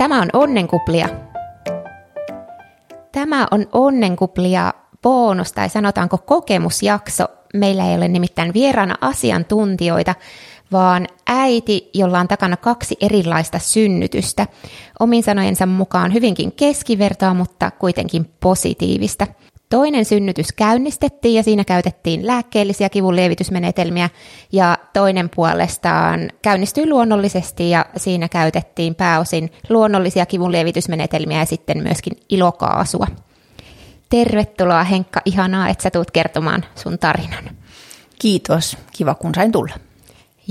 Tämä on Onnenkuplia. Tämä on Onnenkuplia bonus tai sanotaanko kokemusjakso. Meillä ei ole nimittäin vieraana asiantuntijoita, vaan äiti, jolla on takana kaksi erilaista synnytystä. Omin sanojensa mukaan hyvinkin keskivertoa, mutta kuitenkin positiivista. Toinen synnytys käynnistettiin ja siinä käytettiin lääkkeellisiä kivunlievitysmenetelmiä ja toinen puolestaan käynnistyi luonnollisesti ja siinä käytettiin pääosin luonnollisia kivunlievitysmenetelmiä ja sitten myöskin ilokaasua. Tervetuloa Henkka, ihanaa, että sä tulet kertomaan sun tarinan. Kiitos, kiva kun sain tulla.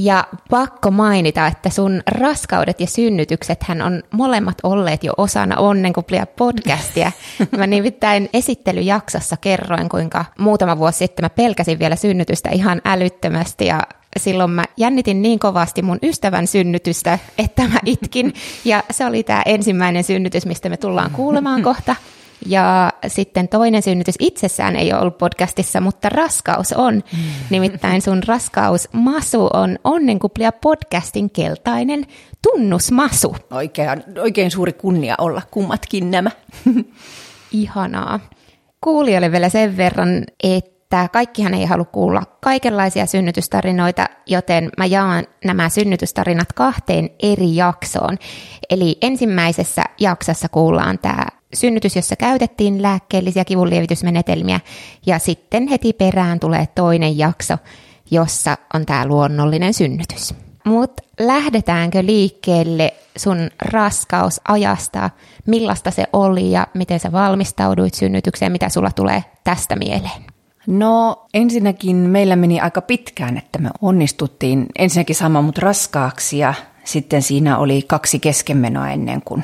Ja pakko mainita, että sun raskaudet ja synnytykset hän on molemmat olleet jo osana Onnenkuplia podcastia. Mä nimittäin esittelyjaksossa kerroin, kuinka muutama vuosi sitten mä pelkäsin vielä synnytystä ihan älyttömästi ja silloin mä jännitin niin kovasti mun ystävän synnytystä, että mä itkin. Ja se oli tämä ensimmäinen synnytys, mistä me tullaan kuulemaan kohta. Ja sitten toinen synnytys itsessään ei ole ollut podcastissa, mutta raskaus on. Mm. Nimittäin sun raskaus Masu on Onnenkuplia podcastin keltainen tunnusmasu. Oikein, oikein suuri kunnia olla kummatkin nämä. Ihanaa. Kuulijoille vielä sen verran, että kaikkihan ei halua kuulla kaikenlaisia synnytystarinoita, joten mä jaan nämä synnytystarinat kahteen eri jaksoon. Eli ensimmäisessä jaksossa kuullaan tämä synnytys, jossa käytettiin lääkkeellisiä kivunlievitysmenetelmiä, ja sitten heti perään tulee toinen jakso, jossa on tämä luonnollinen synnytys. Mutta lähdetäänkö liikkeelle sun raskausajasta, millaista se oli ja miten sä valmistauduit synnytykseen, mitä sulla tulee tästä mieleen? No ensinnäkin meillä meni aika pitkään, että me onnistuttiin ensinnäkin saamaan mut raskaaksi ja sitten siinä oli kaksi keskenmenoa ennen kuin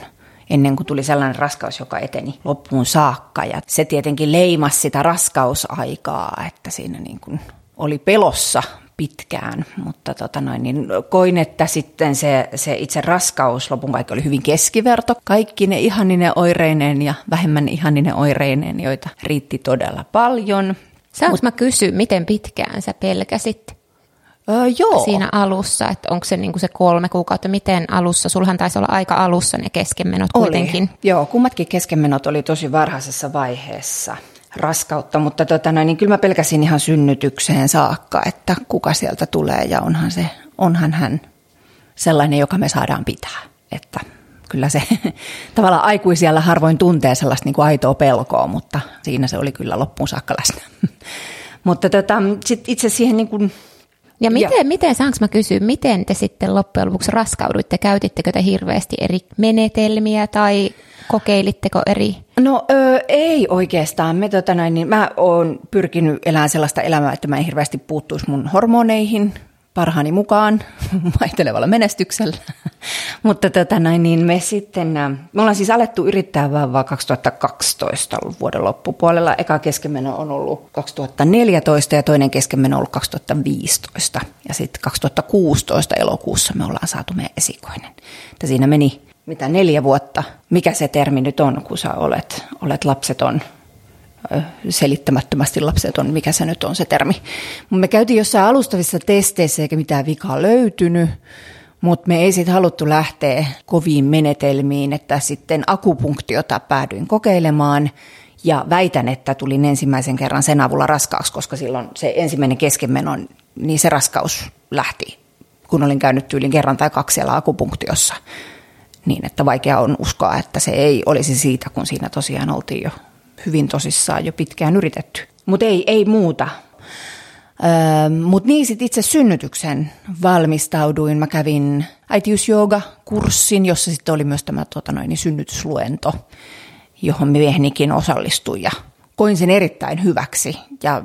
ennen kuin tuli sellainen raskaus, joka eteni loppuun saakka. Ja se tietenkin leimasi sitä raskausaikaa, että siinä niin kuin oli pelossa pitkään, mutta tota noin, niin koin, että sitten se, se itse raskaus lopun kaikki oli hyvin keskiverto. Kaikki ne ihaninen oireineen ja vähemmän ihaninen oireineen, joita riitti todella paljon. Saanko mä kysyä, miten pitkään sä pelkäsit? Öö, joo. siinä alussa, että onko se niinku se kolme kuukautta, miten alussa, sulhan taisi olla aika alussa ne keskenmenot oli. kuitenkin. Joo, kummatkin keskenmenot oli tosi varhaisessa vaiheessa raskautta, mutta tota noin, niin kyllä mä pelkäsin ihan synnytykseen saakka, että kuka sieltä tulee ja onhan, se, onhan hän sellainen, joka me saadaan pitää. Että kyllä se tavallaan aikuisiellä harvoin tuntee sellaista niin kuin aitoa pelkoa, mutta siinä se oli kyllä loppuun saakka läsnä. mutta tota, sit itse siihen niin kuin ja miten, ja. miten saanko mä kysyä, miten te sitten loppujen lopuksi raskauduitte? Käytittekö te hirveästi eri menetelmiä tai kokeilitteko eri? No ö, ei oikeastaan. Me, tota näin, niin mä oon pyrkinyt elämään sellaista elämää, että mä en hirveästi puuttuisi mun hormoneihin parhaani mukaan vaihtelevalla menestyksellä. Mutta tota näin, niin me sitten, me ollaan siis alettu yrittää vaan 2012 vuoden loppupuolella. Eka keskemeno on ollut 2014 ja toinen keskemeno on ollut 2015. Ja sitten 2016 elokuussa me ollaan saatu meidän esikoinen. Että siinä meni mitä neljä vuotta, mikä se termi nyt on, kun sä olet, olet lapseton selittämättömästi lapseton, mikä se nyt on se termi. Me käytiin jossain alustavissa testeissä eikä mitään vikaa löytynyt, mutta me ei sitten haluttu lähteä koviin menetelmiin, että sitten akupunktiota päädyin kokeilemaan ja väitän, että tulin ensimmäisen kerran sen avulla raskaaksi, koska silloin se ensimmäinen keskenmeno, niin se raskaus lähti, kun olin käynyt tyylin kerran tai kaksi siellä akupunktiossa. Niin, että vaikea on uskoa, että se ei olisi siitä, kun siinä tosiaan oltiin jo hyvin tosissaan jo pitkään yritetty. Mutta ei, ei muuta. Öö, Mutta niin sitten itse synnytyksen valmistauduin. Mä kävin äitiysjooga-kurssin, jossa sitten oli myös tämä tuota noin, niin synnytysluento, johon miehenikin osallistui ja koin sen erittäin hyväksi. Ja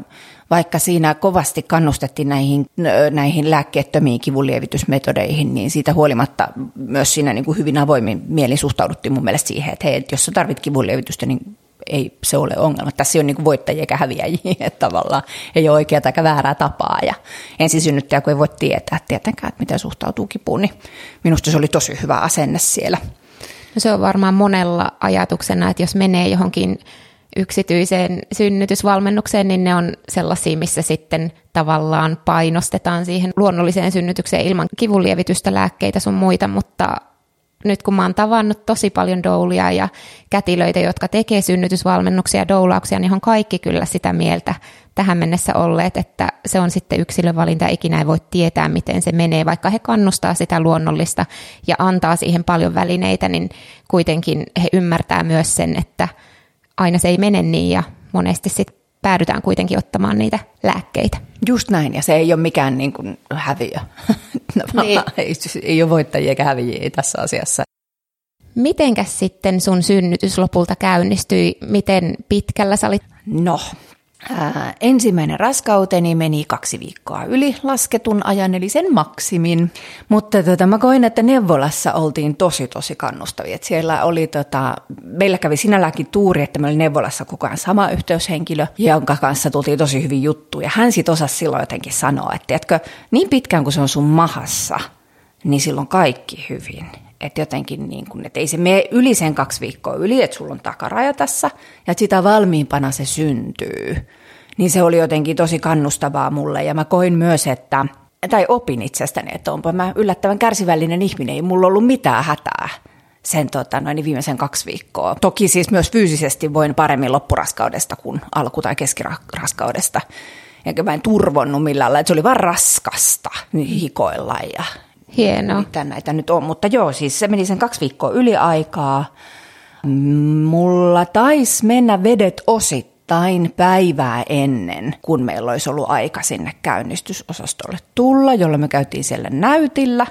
vaikka siinä kovasti kannustettiin näihin, näihin lääkkeettömiin kivunlievitysmetodeihin, niin siitä huolimatta myös siinä niin kuin hyvin avoimin mielin suhtauduttiin mun mielestä siihen, että hei, jos sä tarvit kivunlievitystä, niin ei se ole ongelma. Tässä ei ole niin voittajia eikä häviäjiä, että tavallaan ei ole oikeaa tai väärää tapaa. Ja ensisynnyttäjä, kun ei voi tietää tietenkään, että miten suhtautuu kipuun, niin minusta se oli tosi hyvä asenne siellä. No se on varmaan monella ajatuksena, että jos menee johonkin yksityiseen synnytysvalmennukseen, niin ne on sellaisia, missä sitten tavallaan painostetaan siihen luonnolliseen synnytykseen ilman kivunlievitystä, lääkkeitä sun muita, mutta nyt kun mä oon tavannut tosi paljon doulia ja kätilöitä, jotka tekee synnytysvalmennuksia ja doulauksia, niin on kaikki kyllä sitä mieltä tähän mennessä olleet, että se on sitten yksilövalinta, ikinä ei voi tietää, miten se menee, vaikka he kannustaa sitä luonnollista ja antaa siihen paljon välineitä, niin kuitenkin he ymmärtää myös sen, että aina se ei mene niin ja monesti sitten päädytään kuitenkin ottamaan niitä lääkkeitä. Just näin, ja se ei ole mikään niin kuin häviö. niin. ei, ei ole voittajia eikä häviöjä tässä asiassa. Mitenkäs sitten sun synnytys lopulta käynnistyi? Miten pitkällä sä olit? No, Ää, ensimmäinen raskauteni meni kaksi viikkoa yli lasketun ajan, eli sen maksimin. Mutta tota, mä koin, että neuvolassa oltiin tosi tosi kannustavia. Et siellä oli, tota, meillä kävi sinälläkin tuuri, että meillä oli neuvolassa koko ajan sama yhteyshenkilö, jonka kanssa tultiin tosi hyvin juttuja. Hän sitten osasi silloin jotenkin sanoa, että tiedätkö, niin pitkään kuin se on sun mahassa, niin silloin kaikki hyvin. Että jotenkin niin kuin, että ei se mene yli sen kaksi viikkoa yli, että sulla on takaraja tässä ja sitä valmiimpana se syntyy. Niin se oli jotenkin tosi kannustavaa mulle ja mä koin myös, että, tai opin itsestäni, että onpa mä yllättävän kärsivällinen ihminen, ei mulla ollut mitään hätää sen tota, noin viimeisen kaksi viikkoa. Toki siis myös fyysisesti voin paremmin loppuraskaudesta kuin alku- tai keskiraskaudesta. Enkä mä en turvonnut millään lailla, että se oli vaan raskasta niin hikoilla ja Hienoa. Mitä näitä nyt on, mutta joo, siis se meni sen kaksi viikkoa yli aikaa. Mulla taisi mennä vedet osittain päivää ennen, kun meillä olisi ollut aika sinne käynnistysosastolle tulla, jolla me käytiin siellä näytillä,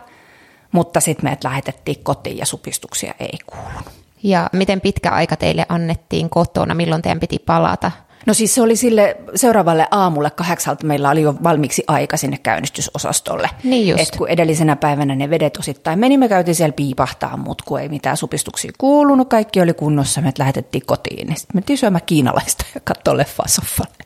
mutta sitten meidät lähetettiin kotiin ja supistuksia ei kuulunut. Ja miten pitkä aika teille annettiin kotona, milloin teidän piti palata No siis se oli sille seuraavalle aamulle kahdeksalta meillä oli jo valmiiksi aika sinne käynnistysosastolle. Niin just. Et kun edellisenä päivänä ne vedet osittain meni, me käytiin siellä piipahtaa, mutta kun ei mitään supistuksia kuulunut, kaikki oli kunnossa, me lähetettiin kotiin. Sitten mentiin syömään kiinalaista ja katsoa leffaa soffalle.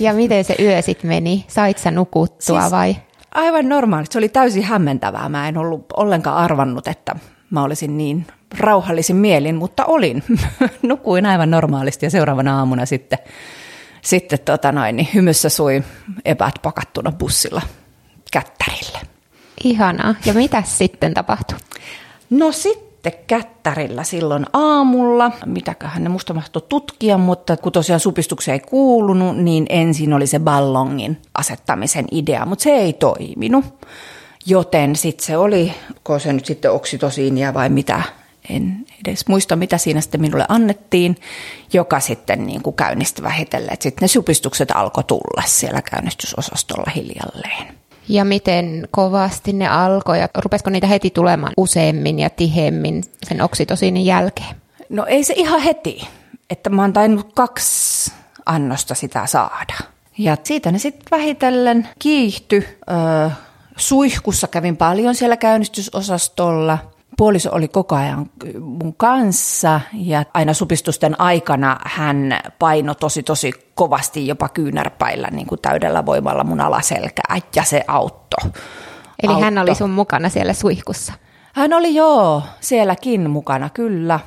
Ja miten se yö sitten meni? Sait sä nukuttua siis vai? Aivan normaalisti. Se oli täysin hämmentävää. Mä en ollut ollenkaan arvannut, että mä olisin niin rauhallisin mielin, mutta olin. Nukuin aivan normaalisti ja seuraavana aamuna sitten, sitten tota noin, niin hymyssä sui epäät pakattuna bussilla kättärille. Ihanaa. Ja mitä sitten tapahtui? No sitten kättärillä silloin aamulla, mitäköhän ne musta mahtoi tutkia, mutta kun tosiaan supistuksia ei kuulunut, niin ensin oli se ballongin asettamisen idea, mutta se ei toiminut. Joten sitten se oli, kun se nyt sitten oksitosiinia vai mitä, en edes muista mitä siinä sitten minulle annettiin, joka sitten niin kuin käynnisti vähitellen. Sitten ne supistukset alkoi tulla siellä käynnistysosastolla hiljalleen. Ja miten kovasti ne alkoi ja rupesiko niitä heti tulemaan useammin ja tihemmin sen oksitosiinin jälkeen? No ei se ihan heti, että mä oon tainnut kaksi annosta sitä saada. Ja siitä ne sitten vähitellen kiihty. Öö, suihkussa kävin paljon siellä käynnistysosastolla. Puoliso oli koko ajan mun kanssa ja aina supistusten aikana hän paino tosi tosi kovasti jopa kyynärpäillä niin kuin täydellä voimalla mun alaselkää ja se auttoi. Eli Autto. hän oli sun mukana siellä suihkussa? Hän oli joo, sielläkin mukana kyllä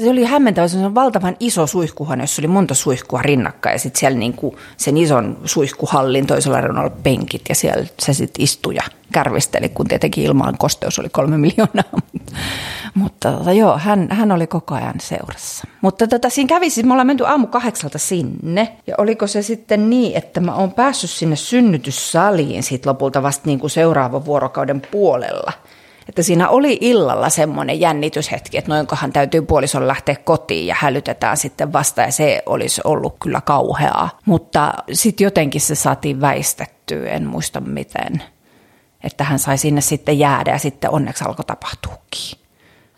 se oli hämmentävä, se on valtavan iso suihkuhan, jossa oli monta suihkua rinnakkain ja sitten siellä niinku sen ison suihkuhallin toisella reunalla penkit ja siellä se sitten istui ja kärvisteli, kun tietenkin ilmaan kosteus oli kolme miljoonaa. Mutta tota, joo, hän, hän oli koko ajan seurassa. Mutta tota, siinä kävi, siis me ollaan menty aamu kahdeksalta sinne ja oliko se sitten niin, että mä oon päässyt sinne synnytyssaliin sit lopulta vasta niin kuin seuraavan vuorokauden puolella – että siinä oli illalla semmoinen jännityshetki, että noinkohan täytyy puolison lähteä kotiin ja hälytetään sitten vasta ja se olisi ollut kyllä kauheaa. Mutta sitten jotenkin se saatiin väistettyä, en muista miten. Että hän sai sinne sitten jäädä ja sitten onneksi alkoi tapahtuukin.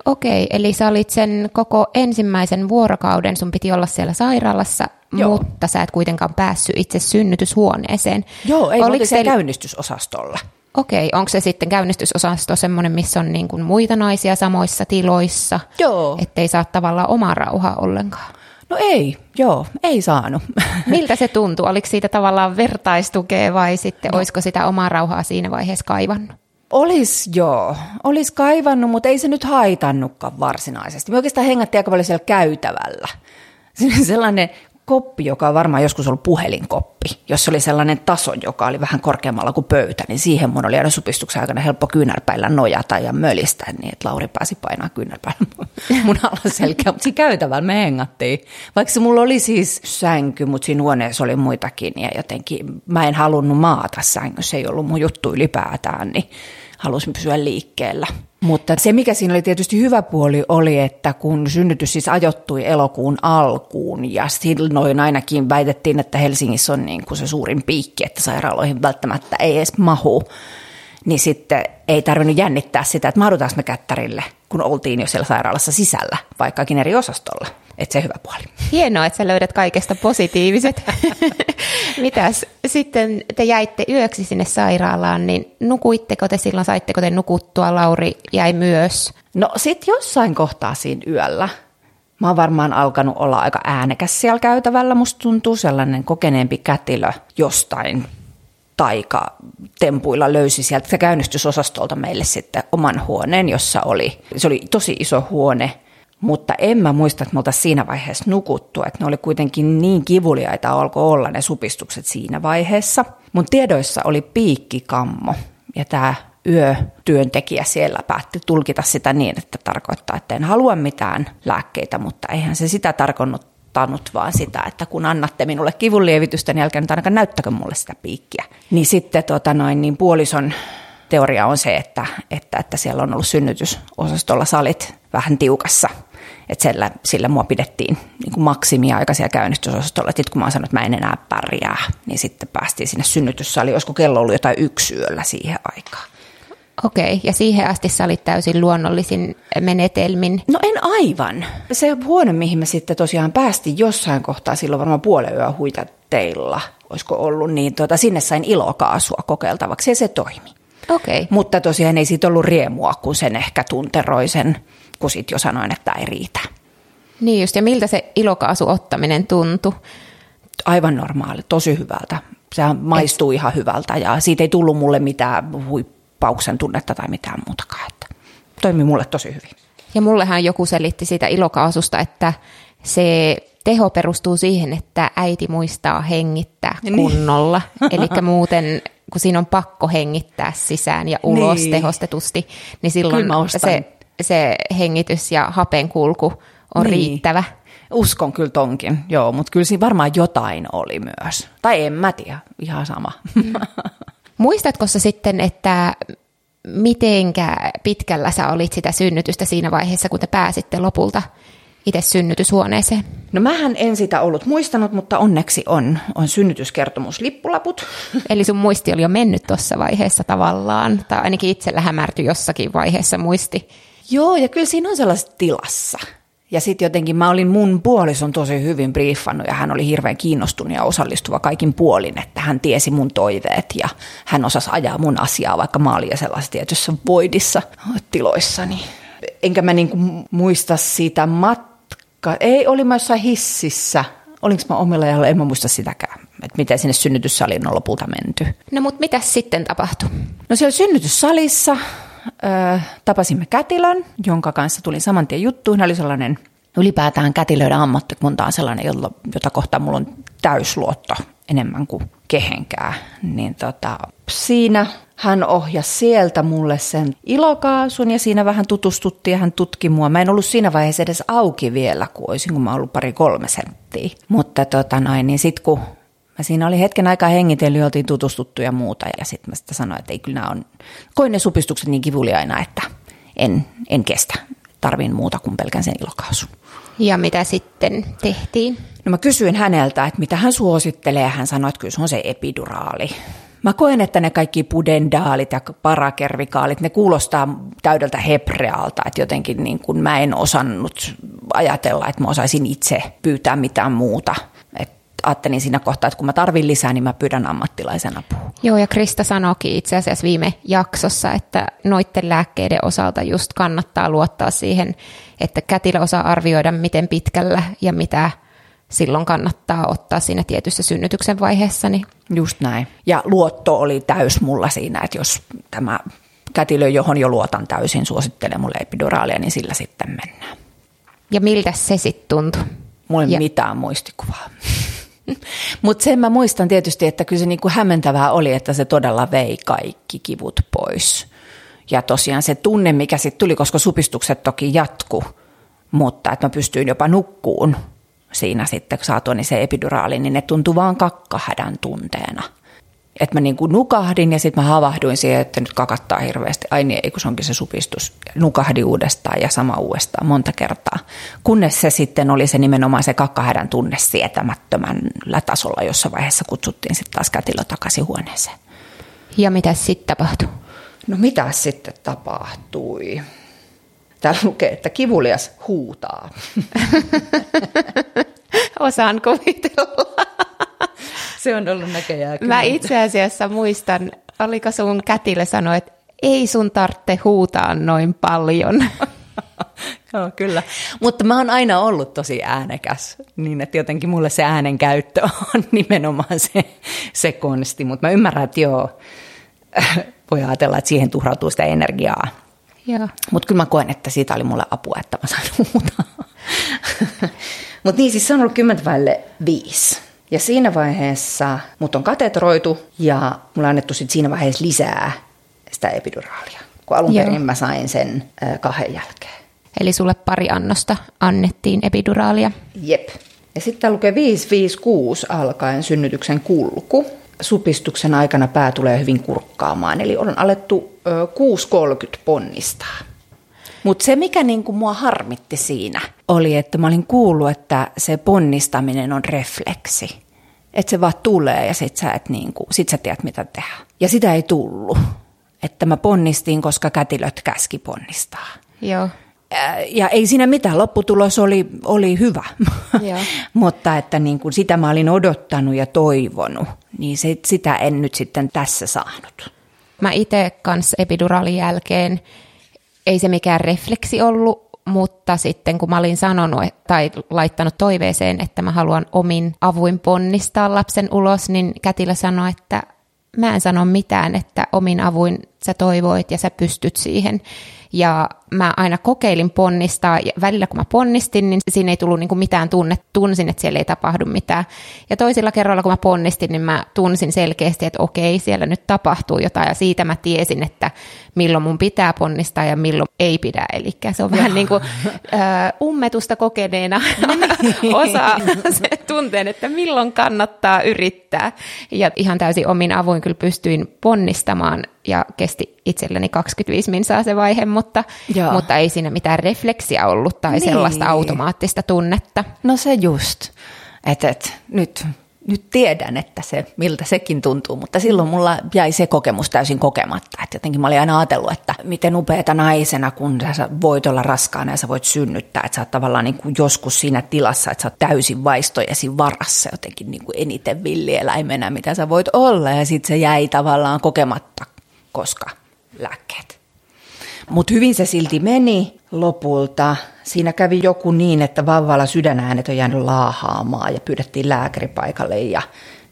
Okei, eli sä olit sen koko ensimmäisen vuorokauden, sun piti olla siellä sairaalassa, Joo. mutta sä et kuitenkaan päässyt itse synnytyshuoneeseen. Joo, ei Oliko se käynnistysosastolla. Okei, onko se sitten käynnistysosasto semmoinen, missä on niin kuin muita naisia samoissa tiloissa? Joo. Ettei saa tavallaan omaa rauhaa ollenkaan? No ei, joo, ei saanut. Miltä se tuntuu? Oliko siitä tavallaan vertaistukea vai sitten no. olisiko sitä omaa rauhaa siinä vaiheessa kaivannut? Olis joo, olis kaivannut, mutta ei se nyt haitannutkaan varsinaisesti. Me oikeastaan hengättiin aika paljon siellä käytävällä. Sellainen koppi, joka on varmaan joskus ollut puhelinkoppi, jossa oli sellainen taso, joka oli vähän korkeammalla kuin pöytä, niin siihen mun oli aina supistuksen aikana helppo kyynärpäillä nojata ja mölistä, niin että Lauri pääsi painaa kyynärpäillä mun alaselkeä, mutta siinä käytävällä me hengattiin. Vaikka se mulla oli siis sänky, mutta siinä huoneessa oli muitakin ja jotenkin mä en halunnut maata sängyssä, ei ollut mun juttu ylipäätään, niin halusin pysyä liikkeellä. Mutta se, mikä siinä oli tietysti hyvä puoli, oli, että kun synnytys siis ajoittui elokuun alkuun ja silloin ainakin väitettiin, että Helsingissä on niin kuin se suurin piikki, että sairaaloihin välttämättä ei edes mahu, niin sitten ei tarvinnut jännittää sitä, että mahdutaanko me kättärille, kun oltiin jo siellä sairaalassa sisällä, vaikkakin eri osastolla. Että se hyvä puoli. Hienoa, että sä löydät kaikesta positiiviset. Mitäs sitten te jäitte yöksi sinne sairaalaan, niin nukuitteko te silloin, saitteko te nukuttua, Lauri jäi myös? No sit jossain kohtaa siinä yöllä. Mä oon varmaan alkanut olla aika äänekäs siellä käytävällä. Musta tuntuu sellainen kokeneempi kätilö jostain taikatempuilla löysi sieltä käynnistysosastolta meille sitten oman huoneen, jossa oli, se oli tosi iso huone, mutta en mä muista, että me oltaisiin siinä vaiheessa nukuttu, että ne oli kuitenkin niin kivuliaita alkoi olla ne supistukset siinä vaiheessa. Mun tiedoissa oli piikkikammo ja tämä yötyöntekijä siellä päätti tulkita sitä niin, että tarkoittaa, että en halua mitään lääkkeitä, mutta eihän se sitä tarkoittanut vaan sitä, että kun annatte minulle kivunlievitystä, niin älkää nyt ainakaan näyttäkö mulle sitä piikkiä. Niin sitten tota noin, niin puolison teoria on se, että, että, että siellä on ollut synnytysosastolla salit vähän tiukassa että sillä, sillä mua pidettiin niin kuin maksimia aika siellä käynnistysosastolla. Sitten kun mä sanoin, että mä en enää pärjää, niin sitten päästiin sinne synnytyssaliin. Olisiko kello ollut jotain yksi yöllä siihen aikaan. Okei, ja siihen asti sä olit täysin luonnollisin menetelmin. No en aivan. Se huone, mihin me sitten tosiaan päästiin jossain kohtaa, silloin varmaan puolen yö huitatteilla, olisiko ollut, niin tuota, sinne sain ilokaasua kokeiltavaksi ja se toimi. Okei. Mutta tosiaan ei siitä ollut riemua, kun sen ehkä tunteroi sen kun sitten jo sanoin, että ei riitä. Niin just, ja miltä se ilokaasu ottaminen tuntui? Aivan normaali, tosi hyvältä. Sehän maistuu Et... ihan hyvältä ja siitä ei tullut mulle mitään huippauksen tunnetta tai mitään muutakaan. Että toimi mulle tosi hyvin. Ja mullehan joku selitti siitä ilokaasusta, että se teho perustuu siihen, että äiti muistaa hengittää niin. kunnolla. Niin. Eli muuten, kun siinä on pakko hengittää sisään ja ulos niin. tehostetusti, niin silloin se se hengitys ja hapen kulku on niin. riittävä. Uskon kyllä tonkin, joo, mutta kyllä siinä varmaan jotain oli myös. Tai en mä tiedä, ihan sama. Muistatko sä sitten, että mitenkä pitkällä sä olit sitä synnytystä siinä vaiheessa, kun te pääsitte lopulta itse synnytyshuoneeseen? No mähän en sitä ollut muistanut, mutta onneksi on, on synnytyskertomus lippulaput. Eli sun muisti oli jo mennyt tuossa vaiheessa tavallaan, tai ainakin itsellä hämärtyi jossakin vaiheessa muisti. Joo, ja kyllä siinä on sellaisessa tilassa. Ja sitten jotenkin mä olin mun puolison tosi hyvin briefannut ja hän oli hirveän kiinnostunut ja osallistuva kaikin puolin, että hän tiesi mun toiveet ja hän osasi ajaa mun asiaa, vaikka mä olin sellaisessa tietyssä voidissa tiloissani. Enkä mä niinku muista siitä matkaa. Ei, oli mä jossain hississä. Olinko mä omilla ja en mä muista sitäkään, että miten sinne synnytyssaliin on lopulta menty. No mutta mitä sitten tapahtui? No siellä synnytyssalissa ö, tapasimme kätilön, jonka kanssa tuli saman tien juttu. Hän oli sellainen ylipäätään kätilöiden ammattikunta on sellainen, jolla, jota kohtaan mulla on täysluotto enemmän kuin kehenkään. Niin tota, siinä hän ohjasi sieltä mulle sen ilokaasun ja siinä vähän tutustuttiin ja hän tutki mua. Mä en ollut siinä vaiheessa edes auki vielä, kun olisin, kun mä ollut pari kolme senttiä. Mutta tota noin, niin sit kun Mä siinä oli hetken aikaa hengitellyt, oltiin tutustuttu ja muuta. Ja sitten mä sitä sanoin, että ei kyllä nämä on, koin ne supistukset niin kivuliaina, että en, en kestä. Tarvin muuta kuin pelkän sen ilokaasun. Ja mitä sitten tehtiin? No mä kysyin häneltä, että mitä hän suosittelee, ja hän sanoi, että kyllä se on se epiduraali. Mä koen, että ne kaikki pudendaalit ja parakervikaalit, ne kuulostaa täydeltä hebrealta, että jotenkin niin kuin mä en osannut ajatella, että mä osaisin itse pyytää mitään muuta ajattelin siinä kohtaa, että kun mä tarvin lisää, niin mä pyydän ammattilaisen apua. Joo, ja Krista sanoikin itse asiassa viime jaksossa, että noitten lääkkeiden osalta just kannattaa luottaa siihen, että kätilö osaa arvioida, miten pitkällä ja mitä silloin kannattaa ottaa siinä tietyssä synnytyksen vaiheessa. Niin. Just näin. Ja luotto oli täys mulla siinä, että jos tämä kätilö, johon jo luotan täysin, suosittelee mulle epiduraalia, niin sillä sitten mennään. Ja miltä se sitten tuntui? Mulla ei Ja- mitään muistikuvaa. Mutta sen mä muistan tietysti, että kyllä se niinku hämmentävää oli, että se todella vei kaikki kivut pois. Ja tosiaan se tunne, mikä sitten tuli, koska supistukset toki jatku, mutta että mä pystyin jopa nukkuun siinä sitten, kun saatuani se epiduraali, niin ne tuntui vaan kakkahädän tunteena. Että mä niinku nukahdin ja sitten mä havahduin siihen, että nyt kakattaa hirveästi. Ai niin, ei kun se onkin se supistus. Nukahdin uudestaan ja sama uudestaan monta kertaa. Kunnes se sitten oli se nimenomaan se kakkahädän tunne sietämättömällä tasolla, jossa vaiheessa kutsuttiin sitten taas kätilö takaisin huoneeseen. Ja mitä sitten tapahtui? No mitä sitten tapahtui? Täällä lukee, että kivulias huutaa. Osaan kuvitella. Se on ollut näköjään Mä itse asiassa muistan, oliko sun kätilö sanoi, että ei sun tarvitse huutaa noin paljon. Joo, kyllä. Mutta mä oon aina ollut tosi äänekäs, niin että jotenkin mulle se äänen käyttö on nimenomaan se, se konsti. Mutta mä ymmärrän, että joo, voi ajatella, että siihen tuhrautuu sitä energiaa. Mutta kyllä mä koen, että siitä oli mulle apua, että mä sain huutaa. Mutta niin, siis se on ollut kymmentä vaille viisi. Ja siinä vaiheessa mut on katetroitu ja mulla on annettu sit siinä vaiheessa lisää sitä epiduraalia. Kun alun Joo. perin mä sain sen kahden jälkeen. Eli sulle pari annosta annettiin epiduraalia. Jep. Ja sitten lukee 556 alkaen synnytyksen kulku. Supistuksen aikana pää tulee hyvin kurkkaamaan, eli on alettu ö, 6.30 ponnistaa. Mutta se, mikä niinku mua harmitti siinä, oli, että mä olin kuullut, että se ponnistaminen on refleksi. Että se vaan tulee ja sit sä, et niinku, sit sä tiedät, mitä tehdä. Ja sitä ei tullut. Että mä ponnistin, koska kätilöt käski ponnistaa. Joo. Ja ei siinä mitään, lopputulos oli, oli hyvä. Joo. Mutta että niin kuin sitä mä olin odottanut ja toivonut, niin se, sitä en nyt sitten tässä saanut. Mä itse kanssa epiduraalin jälkeen, ei se mikään refleksi ollut, mutta sitten kun mä olin sanonut tai laittanut toiveeseen, että mä haluan omin avuin ponnistaa lapsen ulos, niin kätilö sanoi, että mä en sano mitään, että omin avuin sä toivoit ja sä pystyt siihen. Ja mä aina kokeilin ponnistaa ja välillä kun mä ponnistin, niin siinä ei tullut niinku mitään tunne. Tunsin, että siellä ei tapahdu mitään. Ja toisilla kerroilla kun mä ponnistin, niin mä tunsin selkeästi, että okei, siellä nyt tapahtuu jotain. Ja siitä mä tiesin, että milloin mun pitää ponnistaa ja milloin ei pidä. Eli se on vähän niin kuin äh, ummetusta kokeneena osaa se tunteen, että milloin kannattaa yrittää. Ja ihan täysin omin avuin kyllä pystyin ponnistamaan ja kesti itselleni 25 minsaa se vaihe, mutta, Joo. mutta ei siinä mitään refleksiä ollut tai Niin. sellaista automaattista tunnetta. No se just, että et, nyt, nyt tiedän, että se, miltä sekin tuntuu, mutta silloin mulla jäi se kokemus täysin kokematta. Että jotenkin mä olin aina ajatellut, että miten upeata naisena, kun sä voit olla raskaana ja sä voit synnyttää, että sä oot tavallaan niin kuin joskus siinä tilassa, että sä oot täysin vaistojesi varassa jotenkin niin kuin eniten villieläimenä, mitä sä voit olla. Ja sitten se jäi tavallaan kokematta, koska lääkkeet. Mutta hyvin se silti meni lopulta. Siinä kävi joku niin, että vauvalla sydänäänet on jäänyt laahaamaan ja pyydettiin lääkäri paikalle ja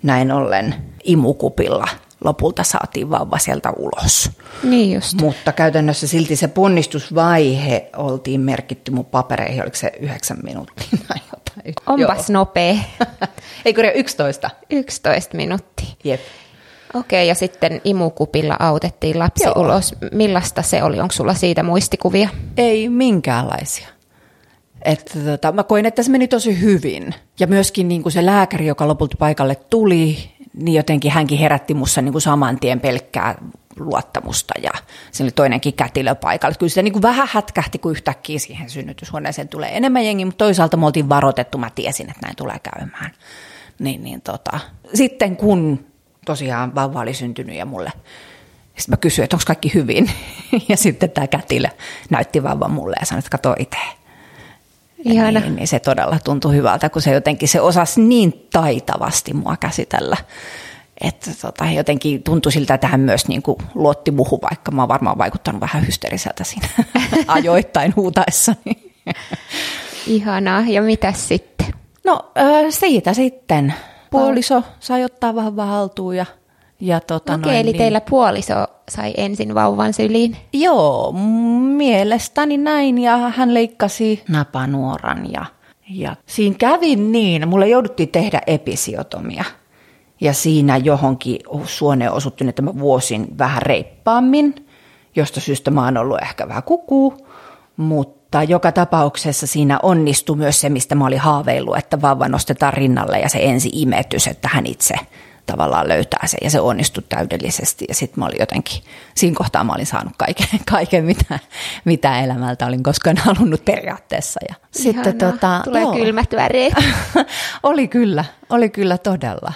näin ollen imukupilla lopulta saatiin vauva sieltä ulos. Niin just. Mutta käytännössä silti se ponnistusvaihe oltiin merkitty mun papereihin, oliko se yhdeksän minuuttia tai jotain. Onpas nopea. Eikö ole 11? 11 minuuttia. Jep. Okei, ja sitten imukupilla autettiin lapsi Joo. ulos. Millaista se oli? Onko sulla siitä muistikuvia? Ei minkäänlaisia. Että tota, mä koin, että se meni tosi hyvin. Ja myöskin niin kuin se lääkäri, joka lopulta paikalle tuli, niin jotenkin hänkin herätti mussa niin kuin saman tien pelkkää luottamusta ja siinä oli toinenkin kätilö paikalla. Kyllä sitä niin kuin vähän hätkähti, kun yhtäkkiä siihen synnytyshuoneeseen tulee enemmän jengi, mutta toisaalta me oltiin varoitettu, mä tiesin, että näin tulee käymään. Niin, niin tota. Sitten kun tosiaan vauva oli syntynyt ja mulle sitten mä kysyin, että onko kaikki hyvin. Ja sitten tämä kätilö näytti vauvan mulle ja sanoi, että kato itse. Ihana. Niin, niin se todella tuntui hyvältä, kun se jotenkin se osasi niin taitavasti mua käsitellä. Että tota, jotenkin tuntui siltä, että hän myös niin kuin luotti muhu, vaikka mä oon varmaan vaikuttanut vähän hysteriseltä siinä ajoittain huutaessani. Ihanaa. Ja mitä sitten? No siitä sitten. Puoliso sai ottaa vahvaa haltuun ja, ja tota Okei, noin, eli niin- teillä puoliso sai ensin vauvan syliin. Joo, mielestäni näin ja hän leikkasi napanuoran ja, Ja siinä kävi niin, mulle jouduttiin tehdä episiotomia. Ja siinä johonkin suoneen osuttiin, että mä vuosin vähän reippaammin, josta syystä mä oon ollut ehkä vähän kukuu. Mutta joka tapauksessa siinä onnistui myös se, mistä mä olin haaveillut, että vauva nostetaan rinnalle ja se ensi imetys, että hän itse tavallaan löytää sen ja se onnistui täydellisesti. Ja sitten mä olin jotenkin, siinä kohtaa mä olin saanut kaiken, kaiken mitä, mitä elämältä olin koskaan halunnut periaatteessa. Ja sitten tota, Tulee joo. kylmät väreet. oli kyllä, oli kyllä todella.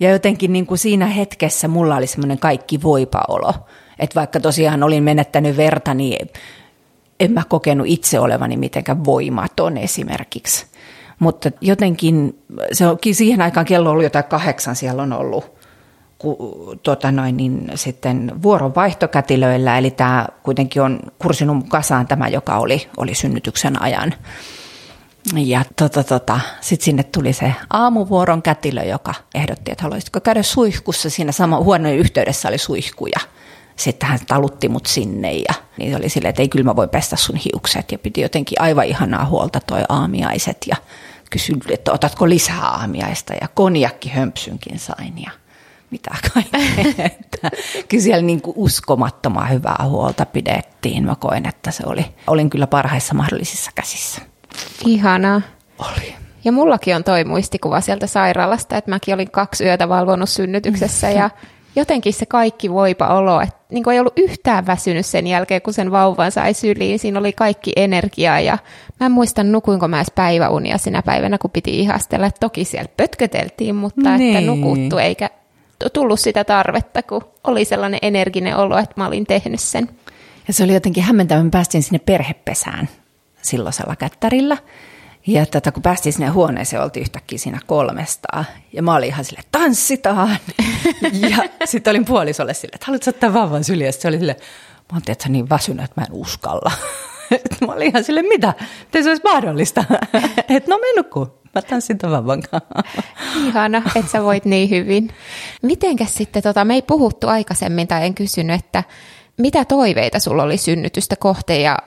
Ja jotenkin niin kuin siinä hetkessä mulla oli semmoinen kaikki voipaolo. Että vaikka tosiaan olin menettänyt verta, niin en mä kokenut itse olevani mitenkään voimaton esimerkiksi. Mutta jotenkin, se onkin siihen aikaan kello oli jotain kahdeksan, siellä on ollut ku, tuota noin, niin sitten vuoronvaihtokätilöillä, eli tämä kuitenkin on kursinut kasaan tämä, joka oli, oli synnytyksen ajan. Ja tota, tota, sitten sinne tuli se aamuvuoron kätilö, joka ehdotti, että haluaisitko käydä suihkussa. Siinä sama huoneen yhteydessä oli suihkuja. Sitten hän talutti mut sinne ja niin oli silleen, että ei kyllä mä voi pestä sun hiukset. Ja piti jotenkin aivan ihanaa huolta toi aamiaiset ja kysyi, että otatko lisää aamiaista ja konjakki hömpsynkin sain ja mitä kaikkea. kyllä siellä niin kuin uskomattoman hyvää huolta pidettiin. Mä koen, että se oli, olin kyllä parhaissa mahdollisissa käsissä. Ihanaa. Oli. Ja mullakin on toi muistikuva sieltä sairaalasta, että mäkin olin kaksi yötä valvonut synnytyksessä ja jotenkin se kaikki voipa olo, että niin kuin ei ollut yhtään väsynyt sen jälkeen, kun sen vauvan sai syliin. Siinä oli kaikki energiaa ja mä en muista nukuinko mä edes päiväunia sinä päivänä, kun piti ihastella. Toki siellä pötköteltiin, mutta niin. että nukuttu eikä tullut sitä tarvetta, kun oli sellainen energinen olo, että mä olin tehnyt sen. Ja se oli jotenkin hämmentävä, mä päästiin sinne perhepesään silloisella kättärillä. Ja tätä, kun päästiin sinne huoneeseen, oltiin yhtäkkiä siinä kolmesta. Ja mä olin ihan sille, tanssitaan. ja sitten olin puolisolle sille, että haluatko ottaa vauvan syliä? Se oli sille, mä oon sä niin väsynyt, että mä en uskalla. mä olin ihan sille, mitä? Te se olisi mahdollista. että no menukku. Mä tanssin ton vauvan Ihana, että sä voit niin hyvin. Mitenkäs sitten, tota, me ei puhuttu aikaisemmin tai en kysynyt, että mitä toiveita sulla oli synnytystä kohteen ja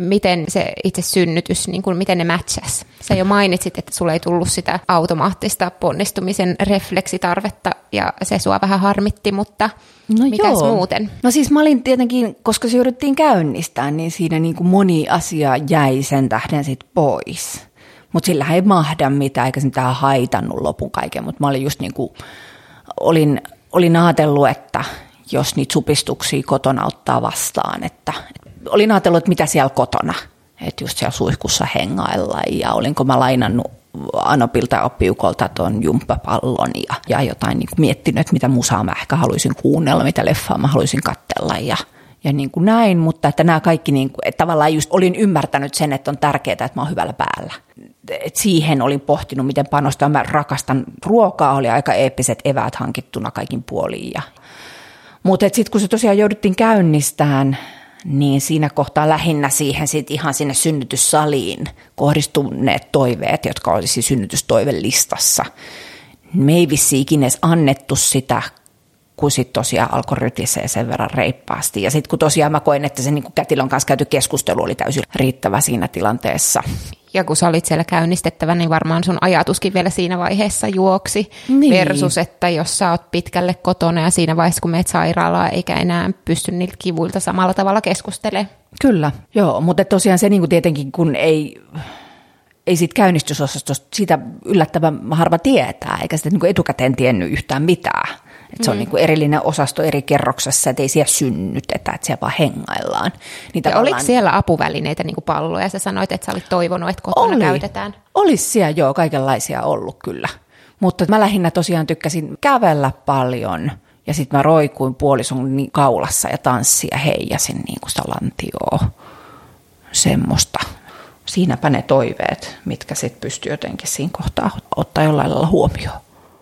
miten se itse synnytys, niin kuin miten ne matchas? Sä jo mainitsit, että sulla ei tullut sitä automaattista ponnistumisen refleksitarvetta ja se sua vähän harmitti, mutta no mitäs joo. muuten? No siis mä olin tietenkin, koska se jouduttiin käynnistää, niin siinä niin kuin moni asia jäi sen tähden sit pois. Mutta sillä ei mahda mitään, eikä se mitään haitannut lopun kaiken, mutta mä olin just niin kuin, olin, olin ajatellut, että jos niitä supistuksia kotona ottaa vastaan, että olin ajatellut, että mitä siellä kotona, että just siellä suihkussa hengailla ja olinko mä lainannut Anopilta oppiukolta tuon jumppapallon ja, ja jotain niin kuin miettinyt, että mitä musaa mä ehkä haluaisin kuunnella, mitä leffaa mä haluaisin katsella ja, ja niin kuin näin, mutta että nämä kaikki, niin kuin, että tavallaan just olin ymmärtänyt sen, että on tärkeää, että mä oon hyvällä päällä. Et siihen olin pohtinut, miten panostaa. Mä rakastan ruokaa, oli aika eeppiset eväät hankittuna kaikin puoliin. Ja... Mutta sitten kun se tosiaan jouduttiin käynnistämään, niin siinä kohtaa lähinnä siihen sit ihan sinne synnytyssaliin kohdistuneet toiveet, jotka olisi synnytystoivelistassa. Me ei vissi ikinä edes annettu sitä, kun sitten tosiaan alkoi rytisee sen verran reippaasti. Ja sitten kun tosiaan mä koin, että se niin kätilön kanssa käyty keskustelu oli täysin riittävä siinä tilanteessa. Ja kun sä olit siellä käynnistettävä, niin varmaan sun ajatuskin vielä siinä vaiheessa juoksi. Niin. Versus, että jos sä oot pitkälle kotona ja siinä vaiheessa, kun meet sairaalaan, eikä enää pysty niiltä kivuilta samalla tavalla keskustelemaan. Kyllä, joo, mutta tosiaan se niin kuin tietenkin, kun ei, ei siitä käynnistysosastosta sitä yllättävän harva tietää, eikä sitä niin etukäteen tiennyt yhtään mitään. Että se on mm. niin kuin erillinen osasto eri kerroksessa, että ei siellä synnytetä, että siellä vaan hengaillaan. Niin ja oliko siellä apuvälineitä, niin kuin palloja? Sä sanoit, että sä olit toivonut, että kotona Oli. käytetään. Olisi siellä joo, kaikenlaisia ollut kyllä. Mutta mä lähinnä tosiaan tykkäsin kävellä paljon – ja sitten mä roikuin puolison kaulassa ja tanssia heijasin niin kuin sitä lantioa. Semmoista. Siinäpä ne toiveet, mitkä sitten pystyi jotenkin siinä kohtaa ottaa jollain lailla huomioon.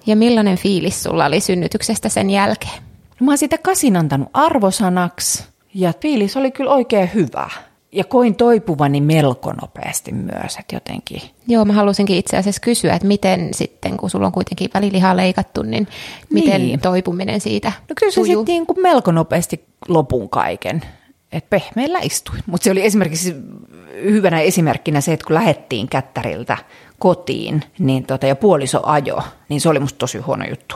Ja millainen fiilis sulla oli synnytyksestä sen jälkeen? No mä oon sitä kasin antanut arvosanaksi ja fiilis oli kyllä oikein hyvä. Ja koin toipuvani melko nopeasti myös, että jotenkin. Joo, mä halusinkin itse asiassa kysyä, että miten sitten, kun sulla on kuitenkin välilihaa leikattu, niin miten niin. toipuminen siitä No kyllä se sitten niin kuin melko nopeasti lopun kaiken. Että pehmeillä istuin. Mutta se oli esimerkiksi hyvänä esimerkkinä se, että kun lähettiin kättäriltä kotiin niin tota, ja puoliso ajo, niin se oli musta tosi huono juttu.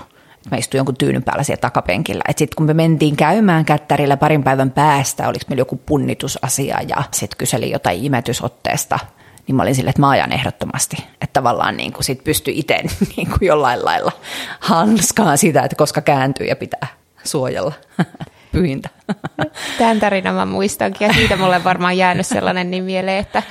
Mä istuin jonkun tyynyn päällä siellä takapenkillä. Sitten kun me mentiin käymään kättärillä parin päivän päästä, oliko meillä joku punnitusasia ja sitten kyseli jotain imetysotteesta, niin mä olin silleen, että mä ajan ehdottomasti. Että tavallaan niin kuin sit pystyi itse niin kuin jollain lailla hanskaan sitä, että koska kääntyy ja pitää suojella pyhintä. Tämän tarinan mä muistankin ja siitä mulle varmaan jäänyt sellainen niin mieleen, että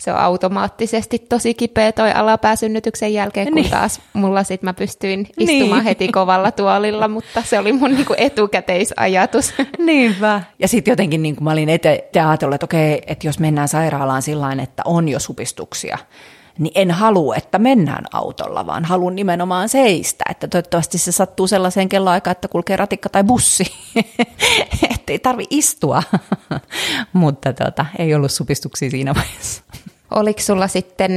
se on automaattisesti tosi kipeä toi alapääsynnytyksen jälkeen, kun niin. taas mulla sit mä pystyin istumaan niin. heti kovalla tuolilla, mutta se oli mun niinku etukäteisajatus. Niinpä. Ja sitten jotenkin niin mä olin ete, ajatellut, että okei, että jos mennään sairaalaan sillä että on jo supistuksia, niin en halua, että mennään autolla, vaan haluan nimenomaan seistä. Että toivottavasti se sattuu sellaiseen kelloaikaan, että kulkee ratikka tai bussi, ettei tarvi istua. Mutta tota, ei ollut supistuksia siinä vaiheessa. Oliko sulla sitten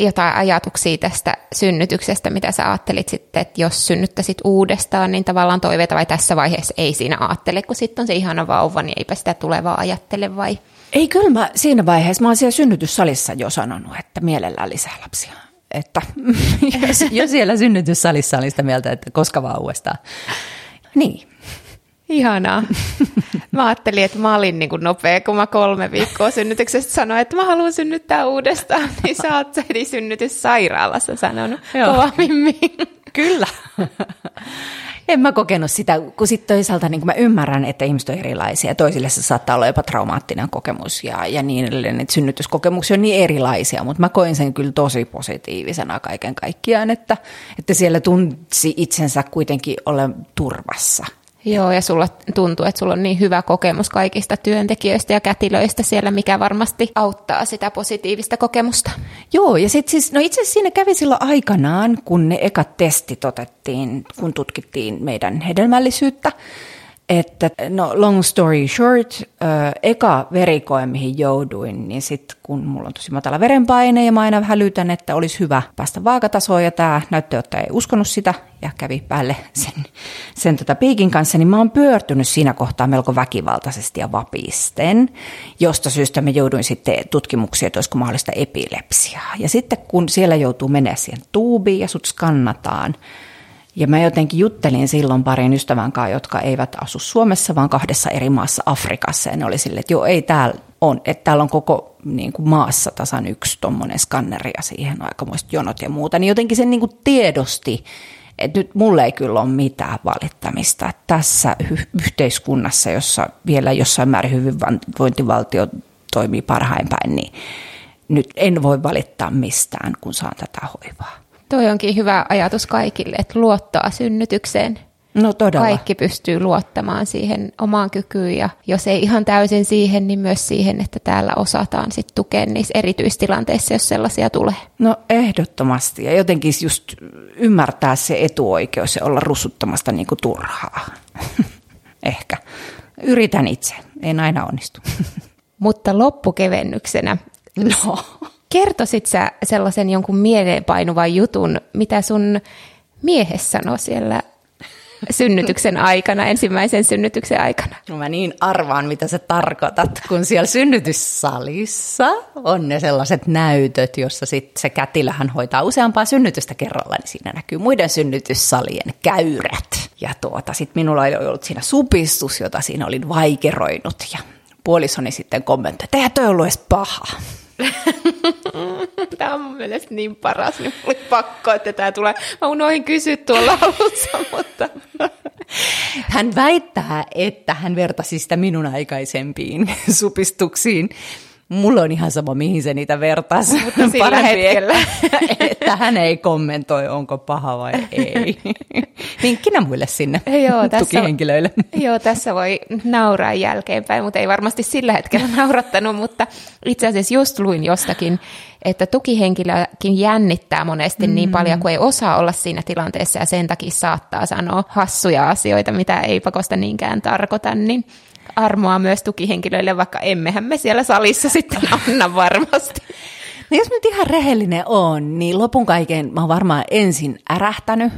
jotain ajatuksia tästä synnytyksestä, mitä sä ajattelit sitten, että jos synnyttäisit uudestaan, niin tavallaan toiveita vai tässä vaiheessa ei siinä ajattele, kun sitten on se ihana vauva, niin eipä sitä tulevaa ajattele vai? Ei kyllä mä siinä vaiheessa, mä oon siellä synnytyssalissa jo sanonut, että mielellään lisää lapsia. Että jos, jo siellä synnytyssalissa oli sitä mieltä, että koska vaan uudestaan. Niin. Ihanaa. Mä ajattelin, että mä olin niin kuin nopea, kun mä kolme viikkoa synnytyksestä sanoin, että mä haluan synnyttää uudestaan, niin sä oot heti synnytyssairaalassa sanonut kovammin. Kyllä. En mä kokenut sitä, kun sitten toisaalta niin mä ymmärrän, että ihmiset on erilaisia. Toisille se saattaa olla jopa traumaattinen kokemus ja, ja niin edelleen, että synnytyskokemuksia on niin erilaisia, mutta mä koin sen kyllä tosi positiivisena kaiken kaikkiaan, että, että siellä tunsi itsensä kuitenkin ole turvassa Joo, ja sulla tuntuu, että sulla on niin hyvä kokemus kaikista työntekijöistä ja kätilöistä siellä, mikä varmasti auttaa sitä positiivista kokemusta. Joo, ja sitten siis, no itse asiassa siinä kävi silloin aikanaan, kun ne ekat testit otettiin, kun tutkittiin meidän hedelmällisyyttä, että no long story short, äh, eka verikoe, mihin jouduin, niin sitten kun mulla on tosi matala verenpaine ja mä aina hälytän, että olisi hyvä päästä vaakatasoon ja tämä näyttöottaja ei uskonut sitä ja kävi päälle sen, sen tota piikin kanssa, niin mä oon pyörtynyt siinä kohtaa melko väkivaltaisesti ja vapisten, josta syystä mä jouduin sitten tutkimuksiin, että olisiko mahdollista epilepsiaa. Ja sitten kun siellä joutuu menemään siihen tuubiin ja sut skannataan, ja mä jotenkin juttelin silloin parin ystävän kanssa, jotka eivät asu Suomessa, vaan kahdessa eri maassa Afrikassa. Ja ne oli silleen, että joo, ei täällä on, että täällä on koko niin kuin maassa tasan yksi tuommoinen skanneri ja siihen aikamoiset jonot ja muuta. Niin jotenkin sen niin kuin tiedosti, että nyt mulle ei kyllä ole mitään valittamista. Että tässä y- yhteiskunnassa, jossa vielä jossain määrin hyvinvointivaltio toimii parhain päin, niin nyt en voi valittaa mistään, kun saan tätä hoivaa. Toi onkin hyvä ajatus kaikille, että luottaa synnytykseen. No todella. Kaikki pystyy luottamaan siihen omaan kykyyn ja jos ei ihan täysin siihen, niin myös siihen, että täällä osataan sitten tukea niissä erityistilanteissa, jos sellaisia tulee. No ehdottomasti ja jotenkin just ymmärtää se etuoikeus ja olla russuttamasta niin kuin turhaa. Ehkä. Yritän itse, en aina onnistu. Mutta loppukevennyksenä No. Kertoisit sä sellaisen jonkun mieleenpainuvan jutun, mitä sun miehes sanoi siellä synnytyksen aikana, ensimmäisen synnytyksen aikana? No mä niin arvaan, mitä sä tarkoitat, kun siellä synnytyssalissa on ne sellaiset näytöt, jossa sitten se kätilähän hoitaa useampaa synnytystä kerralla, niin siinä näkyy muiden synnytyssalien käyrät. Ja tuota, sitten minulla oli ollut siinä supistus, jota siinä olin vaikeroinut ja puolisoni sitten kommentoi, että eihän toi ollut edes paha. Tämä on mun mielestä niin paras, niin oli pakko, että tämä tulee. Mä unohdin kysyä tuolla alussa, mutta... Hän väittää, että hän vertasi sitä minun aikaisempiin supistuksiin. Mulla on ihan sama, mihin se niitä vertaisi. Mutta sillä hetkellä. Että, hän ei kommentoi, onko paha vai ei. Vinkkinä muille sinne joo, tässä, tukihenkilöille. Joo, tässä voi nauraa jälkeenpäin, mutta ei varmasti sillä hetkellä naurattanut, mutta itse asiassa just luin jostakin, että tukihenkilökin jännittää monesti mm. niin paljon, kun ei osaa olla siinä tilanteessa ja sen takia saattaa sanoa hassuja asioita, mitä ei pakosta niinkään tarkoita, niin armoa myös tukihenkilöille, vaikka emmehän me siellä salissa sitten anna varmasti. No jos nyt ihan rehellinen on, niin lopun kaiken mä oon varmaan ensin ärähtänyt,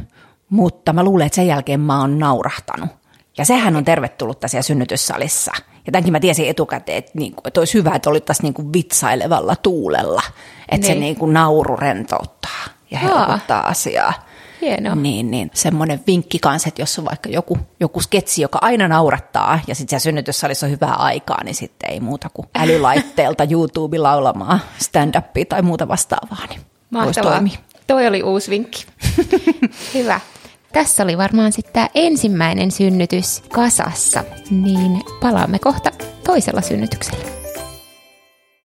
mutta mä luulen, että sen jälkeen mä oon naurahtanut. Ja sehän on tervetullut tässä synnytyssalissa. Ja tämänkin mä tiesin etukäteen, että, niin että olisi hyvä, että olittaisiin niin kuin vitsailevalla tuulella. Että niin. se niin kuin nauru rentouttaa ja helpottaa Aa. asiaa. Hienoa. Niin, niin semmoinen vinkki kanssa, että jos on vaikka joku, joku sketsi, joka aina naurattaa ja sitten se synnytyssalissa on hyvää aikaa, niin sitten ei muuta kuin älylaitteelta YouTube laulamaan stand-upia tai muuta vastaavaa, niin Mahtavaa. Toi oli uusi vinkki. Hyvä. Tässä oli varmaan sitten tämä ensimmäinen synnytys kasassa, niin palaamme kohta toisella synnytyksellä.